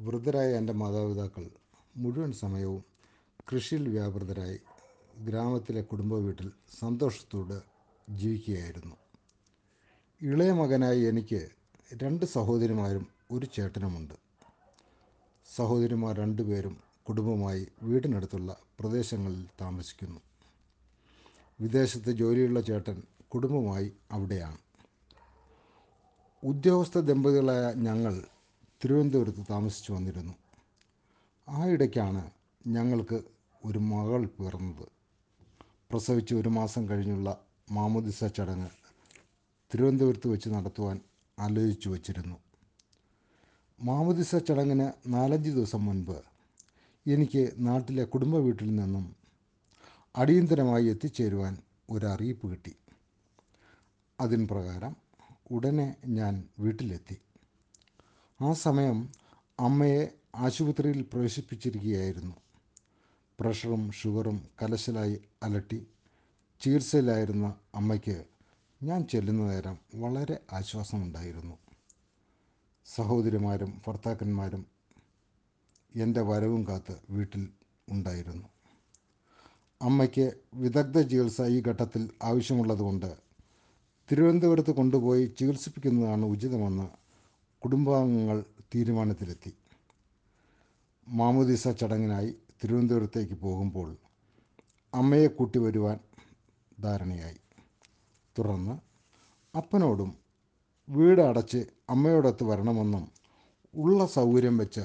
വൃദ്ധരായ എന്റെ മാതാപിതാക്കൾ മുഴുവൻ സമയവും കൃഷിയിൽ വ്യാപൃതരായി ഗ്രാമത്തിലെ കുടുംബ വീട്ടിൽ സന്തോഷത്തോടെ ജീവിക്കുകയായിരുന്നു. ഇളയ മകനായി എനിക്ക് രണ്ട് സഹോദരിമാരും ഒരു ചേട്ടനുമുണ്ട്. സഹോദരിമാർ രണ്ടുപേരും കുടുംബമായി വീടിനടുത്തുള്ള പ്രദേശങ്ങളിൽ താമസിക്കുന്നു. വിദേശത്ത് ജോലിയുള്ള ചേട്ടൻ കുടുംബമായി അവിടെയാണ്. ഉദ്യോഗസ്ഥ ദമ്പതികളായ ഞങ്ങൾ തിരുവനന്തപുരത്ത് താമസിച്ചു വന്നിരുന്നു. ആ ഇടയ്ക്കാണ് ഞങ്ങൾക്ക് ഒരു മകൾ പിറന്നത്. പ്രസവിച്ച് ഒരു മാസം കഴിഞ്ഞുള്ള മാമോദിസ ചടങ്ങ് തിരുവനന്തപുരത്ത് വെച്ച് നടത്തുവാൻ ആലോചിച്ചു വച്ചിരുന്നു. മാമോദിസ ചടങ്ങിന് നാലഞ്ച് ദിവസം മുൻപ് എനിക്ക് നാട്ടിലെ കുടുംബ വീട്ടിൽ നിന്നും അടിയന്തരമായി എത്തിച്ചേരുവാൻ ഒരു അറിയിപ്പ് കിട്ടി. അതിൻ പ്രകാരം ഉടനെ ഞാൻ വീട്ടിലെത്തി. ആ സമയം അമ്മയെ ആശുപത്രിയിൽ പ്രവേശിപ്പിച്ചിരിക്കുകയായിരുന്നു. പ്രഷറും ഷുഗറും കലശലായി അലട്ടി ചികിത്സയിലായിരുന്ന അമ്മയ്ക്ക് ഞാൻ ചെല്ലുന്ന നേരം വളരെ ആശ്വാസമുണ്ടായിരുന്നു. സഹോദരിമാരും ഭർത്താക്കന്മാരും എന്റെ വരവും കാത്ത് വീട്ടിൽ ഉണ്ടായിരുന്നു. അമ്മയ്ക്ക് വിദഗ്ധ ചികിത്സ ഈ ഘട്ടത്തിൽ ആവശ്യമുള്ളതുകൊണ്ട് തിരുവനന്തപുരത്ത് കൊണ്ടുപോയി ചികിത്സിപ്പിക്കുന്നതാണ് ഉചിതമെന്ന് കുടുംബാംഗങ്ങൾ തീരുമാനത്തിലെത്തി. മാമുദീസ ചടങ്ങിനായി തിരുവനന്തപുരത്തേക്ക് പോകുമ്പോൾ അമ്മയെ കൂട്ടി വരുവാൻ ധാരണയായി. തുടർന്ന് അപ്പനോടും വീട് അടച്ച് അമ്മയോടൊത്ത് വരണമെന്നും ഉള്ള സൗകര്യം വെച്ച്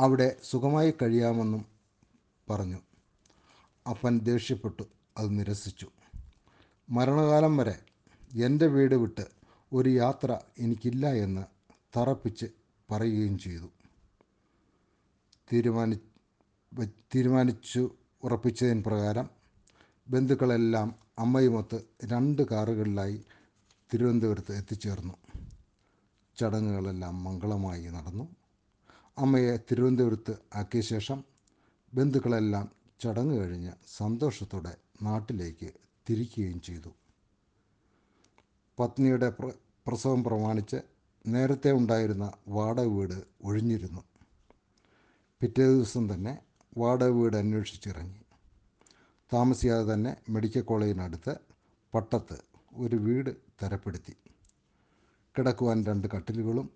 അവിടെ സുഖമായി കഴിയാമെന്നും പറഞ്ഞു. അപ്പൻ ദേഷ്യപ്പെട്ടു അത് നിരസിച്ചു. മരണകാലം വരെ എന്റെ വീട് വിട്ട് ഒരു യാത്ര എനിക്കില്ല എന്ന് തറപ്പിച്ച് പറയുകയും ചെയ്തു. തീരുമാനി തീരുമാനിച്ചു ഉറപ്പിച്ചതിന് പ്രകാരം ബന്ധുക്കളെല്ലാം അമ്മയുമൊത്ത് രണ്ട് കാറുകളിലായി തിരുവനന്തപുരത്ത് എത്തിച്ചേർന്നു. ചടങ്ങുകളെല്ലാം മംഗളമായി നടന്നു. അമ്മയെ തിരുവനന്തപുരത്ത് ആക്കിയ ശേഷം ബന്ധുക്കളെല്ലാം ചടങ്ങ് കഴിഞ്ഞ് സന്തോഷത്തോടെ നാട്ടിലേക്ക് തിരിക്കുകയും ചെയ്തു. പത്നിയുടെ പ്ര പ്രസവം പ്രമാണിച്ച് നേരത്തെ ഉണ്ടായിരുന്ന വാടക വീട് ഒഴിഞ്ഞിരുന്നു. പിറ്റേ ദിവസം തന്നെ വാടക വീട് അന്വേഷിച്ചിറങ്ങി. താമസിയാതെ തന്നെ മെഡിക്കൽ കോളേജിനടുത്ത് പട്ടത്ത് ഒരു വീട് തരപ്പെടുത്തി. കിടക്കുവാൻ രണ്ട് കട്ടിലുകളും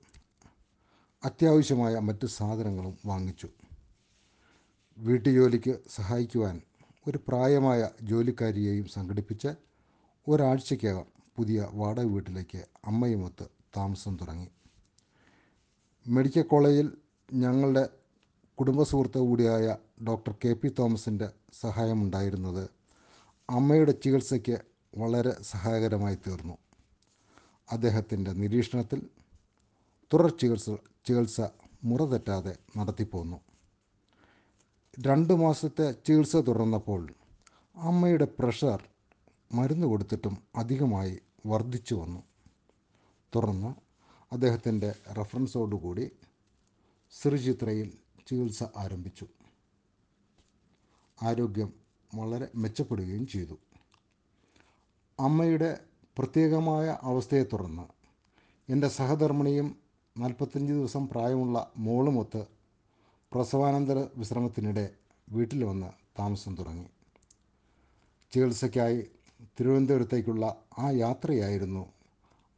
അത്യാവശ്യമായ മറ്റ് സാധനങ്ങളും വാങ്ങിച്ചു. വീട്ടുജോലിക്ക് സഹായിക്കുവാൻ ഒരു പ്രായമായ ജോലിക്കാരിയെയും സംഘടിപ്പിച്ച് ഒരാഴ്ചയ്ക്കകം പുതിയ വാടക വീട്ടിലേക്ക് അമ്മയുമൊത്ത് താമസം തുടങ്ങി. മെഡിക്കൽ കോളേജിൽ ഞങ്ങളുടെ കുടുംബ സുഹൃത്ത് കൂടിയായ ഡോക്ടർ കെ പി തോമസിന്റെ സഹായമുണ്ടായിരുന്നത് അമ്മയുടെ ചികിത്സയ്ക്ക് വളരെ സഹായകരമായി തീർന്നു. അദ്ദേഹത്തിന്റെ നിരീക്ഷണത്തിൽ തുടർ ചികിത്സ ചികിത്സ മുറ തെറ്റാതെ നടത്തിപ്പോന്നു. രണ്ട് മാസത്തെ ചികിത്സ തുടർന്നപ്പോൾ അമ്മയുടെ പ്രഷർ മരുന്ന് കൊടുത്തിട്ടും അധികമായി വർദ്ധിച്ചു വന്നു. തുടർന്ന് അദ്ദേഹത്തിന്റെ റെഫറൻസോടുകൂടി ശ്രീചിത്രയിൽ ചികിത്സ ആരംഭിച്ചു. ആരോഗ്യം വളരെ മെച്ചപ്പെടുകയും ചെയ്തു. അമ്മയുടെ പ്രത്യേകമായ അവസ്ഥയെ തുടർന്ന് എന്റെ സഹധർമ്മിണിയും നാൽപ്പത്തഞ്ച് ദിവസം പ്രായമുള്ള മോളുമൊത്ത് പ്രസവാനന്തര വിശ്രമത്തിനിടെ വീട്ടിൽ വന്ന് താമസം തുടങ്ങി. ചികിത്സയ്ക്കായി തിരുവനന്തപുരത്തേക്കുള്ള ആ യാത്രയായിരുന്നു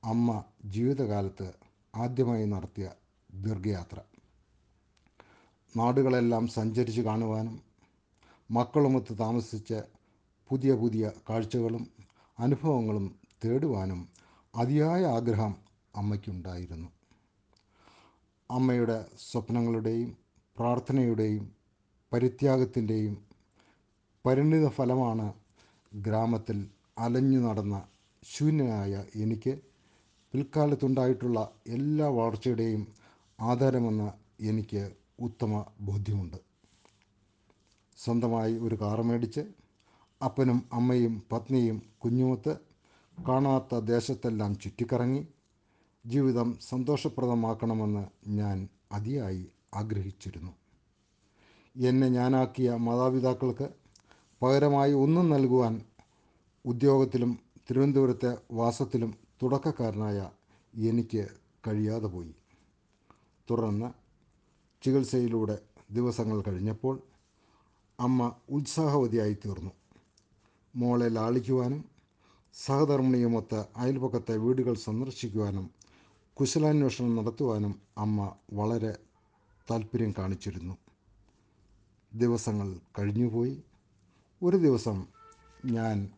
അമ്മ ജീവിതകാലത്ത് ആദ്യമായി നടത്തിയ ദീർഘയാത്ര. നാടുകളെല്ലാം സഞ്ചരിച്ച് കാണുവാനും മക്കളുമൊത്ത് താമസിച്ച് പുതിയ പുതിയ കാഴ്ചകളും അനുഭവങ്ങളും തേടുവാനും അതിയായ ആഗ്രഹം അമ്മയ്ക്കുണ്ടായിരുന്നു. അമ്മയുടെ സ്വപ്നങ്ങളുടെയും പ്രാർത്ഥനയുടെയും പരിത്യാഗത്തിന്റെയും പരിണിത ഫലമാണ് ഗ്രാമത്തിൽ അലഞ്ഞു നടന്ന ശൂന്യനായ എനിക്ക് പിൽക്കാലത്തുണ്ടായിട്ടുള്ള എല്ലാ വളർച്ചയുടെയും ആധാരമെന്ന് എനിക്ക് ഉത്തമ ബോധ്യമുണ്ട്. സ്വന്തമായി ഒരു കാർ മേടിച്ച് അപ്പനും അമ്മയും പത്നിയും കുഞ്ഞുമൊത്ത് കാണാത്ത ദേശത്തെല്ലാം ചുറ്റിക്കറങ്ങി ജീവിതം സന്തോഷപ്രദമാക്കണമെന്ന് ഞാൻ അതിയായി ആഗ്രഹിച്ചിരുന്നു. എന്നെ ഞാനാക്കിയ മാതാപിതാക്കൾക്ക് പകരമായി ഒന്നും നൽകുവാൻ ഉദ്യോഗത്തിലും തിരുവനന്തപുരത്തെ വാസത്തിലും തുടക്കക്കാരനായ എനിക്ക് കഴിയാതെ പോയി. തുടർന്ന് ചികിത്സയിലൂടെ ദിവസങ്ങൾ കഴിഞ്ഞപ്പോൾ അമ്മ ഉത്സാഹവതിയായി തീർന്നു മോളെ ലാളിക്കുവാനും സഹധർമ്മിണിയുമൊത്ത് അയൽപക്കത്തെ വീടുകൾ സന്ദർശിക്കുവാനും കുശലാന്വേഷണം നടത്തുവാനും അമ്മ വളരെ താല്പര്യം കാണിച്ചിരുന്നു. ദിവസങ്ങൾ കഴിഞ്ഞുപോയി. ഒരു ദിവസം ഞാൻ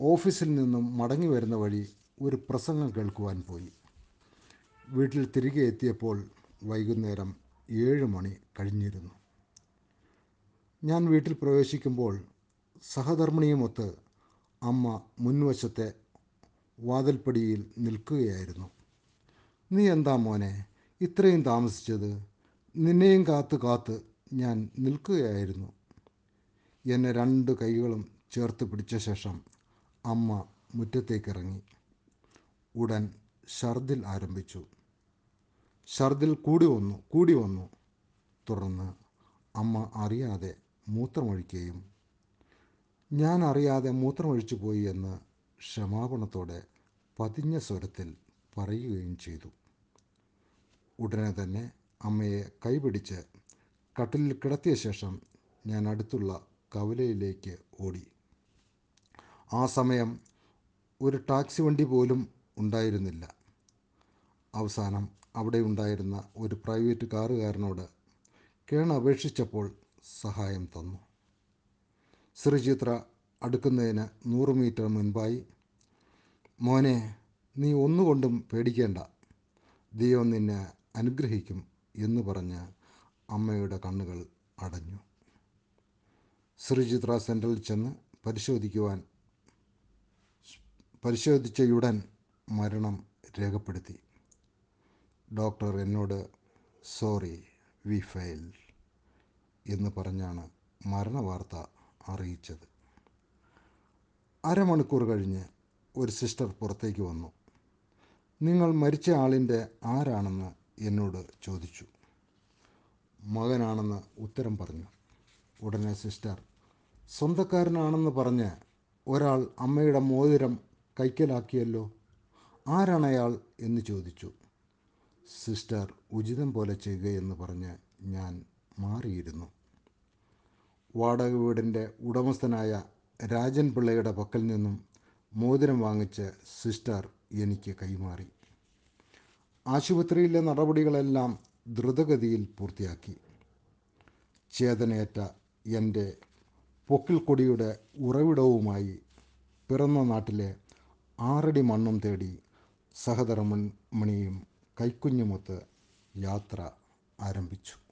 ഓഫീസിൽ നിന്നും മടങ്ങി വരുന്ന വഴി ഒരു പ്രസംഗം കേൾക്കുവാൻ പോയി. വീട്ടിൽ തിരികെ എത്തിയപ്പോൾ വൈകുന്നേരം ഏഴ് മണി കഴിഞ്ഞിരുന്നു. ഞാൻ വീട്ടിൽ പ്രവേശിക്കുമ്പോൾ സഹധർമ്മിണിയുമൊത്ത് അമ്മ മുൻവശത്തെ വാതിൽപ്പടിയിൽ നിൽക്കുകയായിരുന്നു. നീ എന്താ മോനെ? ഇത്രയും താമസിച്ചത്? നിന്നെയും കാത്ത് കാത്ത് ഞാൻ നിൽക്കുകയായിരുന്നു. എന്നെ രണ്ട് കൈകളും ചേർത്ത് പിടിച്ച ശേഷം അമ്മ മുറ്റത്തേക്കിറങ്ങി. ഉടൻ ഛർദിൽ ആരംഭിച്ചു. ഛർദിൽ കൂടി വന്നു കൂടി വന്നു. തുടർന്ന് അമ്മ അറിയാതെ മൂത്രമൊഴിക്കുകയും ഞാൻ അറിയാതെ മൂത്രമൊഴിച്ചു പോയി എന്ന് ക്ഷമാപണത്തോടെ പതിഞ്ഞ സ്വരത്തിൽ പറയുകയും ചെയ്തു. ഉടനെ തന്നെ അമ്മയെ കൈപിടിച്ച് കട്ടിലിൽ കിടത്തിയ ശേഷം ഞാൻ അടുത്തുള്ള കവലയിലേക്ക് ഓടി. ആ സമയം ഒരു ടാക്സി വണ്ടി പോലും ഉണ്ടായിരുന്നില്ല. അവസാനം അവിടെ ഉണ്ടായിരുന്ന ഒരു പ്രൈവറ്റ് കാറുകാരനോട് കേണപേക്ഷിച്ചപ്പോൾ സഹായം തന്നു. ശ്രീചിത്ര അടുക്കുന്നതിന് നൂറ് മീറ്റർ മുൻപായി മോനെ നീ ഒന്നുകൊണ്ടും പേടിക്കേണ്ട. ദൈവം നിന്നെ അനുഗ്രഹിക്കും എന്ന് പറഞ്ഞ് അമ്മയുടെ കണ്ണുകൾ അടഞ്ഞു. ശ്രീചിത്ര സെന്ററിൽ ചെന്ന് പരിശോധിക്കുവാൻ പരിശോധിച്ചയുടൻ മരണം രേഖപ്പെടുത്തി. ഡോക്ടർ എന്നോട് സോറി വി ഫെയിൽ എന്ന് പറഞ്ഞാണ് മരണവാർത്ത അറിയിച്ചത്. അരമണിക്കൂർ കഴിഞ്ഞ് ഒരു സിസ്റ്റർ പുറത്തേക്ക് വന്നു. നിങ്ങൾ മരിച്ച ആളിന്റെ ആരാണെന്ന് എന്നോട് ചോദിച്ചു. മകനാണെന്ന് ഉത്തരം പറഞ്ഞു. ഉടനെ സിസ്റ്റർ. സ്വന്തക്കാരനാണെന്ന് പറഞ്ഞ് ഒരാൾ അമ്മയുടെ മോതിരം കൈക്കലാക്കിയല്ലോ? ആരാണ് അയാൾ എന്ന് ചോദിച്ചു. സിസ്റ്റർ ഉചിതം പോലെ ചെയ്യുകയെന്ന് പറഞ്ഞ് ഞാൻ മാറിയിരുന്നു. വാടക വീടിന്റെ ഉടമസ്ഥനായ രാജൻ പിള്ളയുടെ പക്കൽ നിന്നും മോതിരം വാങ്ങിച്ച് സിസ്റ്റർ എനിക്ക് കൈമാറി. ആശുപത്രിയിലെ നടപടികളെല്ലാം ദ്രുതഗതിയിൽ പൂർത്തിയാക്കി. ചേതനയേറ്റ എന്റെ പൊക്കിൾക്കൊടിയുടെ ഉറവിടവുമായി പിറന്ന നാട്ടിലെ ആറടി മണ്ണും തേടി സഹധർമ്മണിയും കൈക്കുഞ്ഞുമൊത്ത് യാത്ര ആരംഭിച്ചു.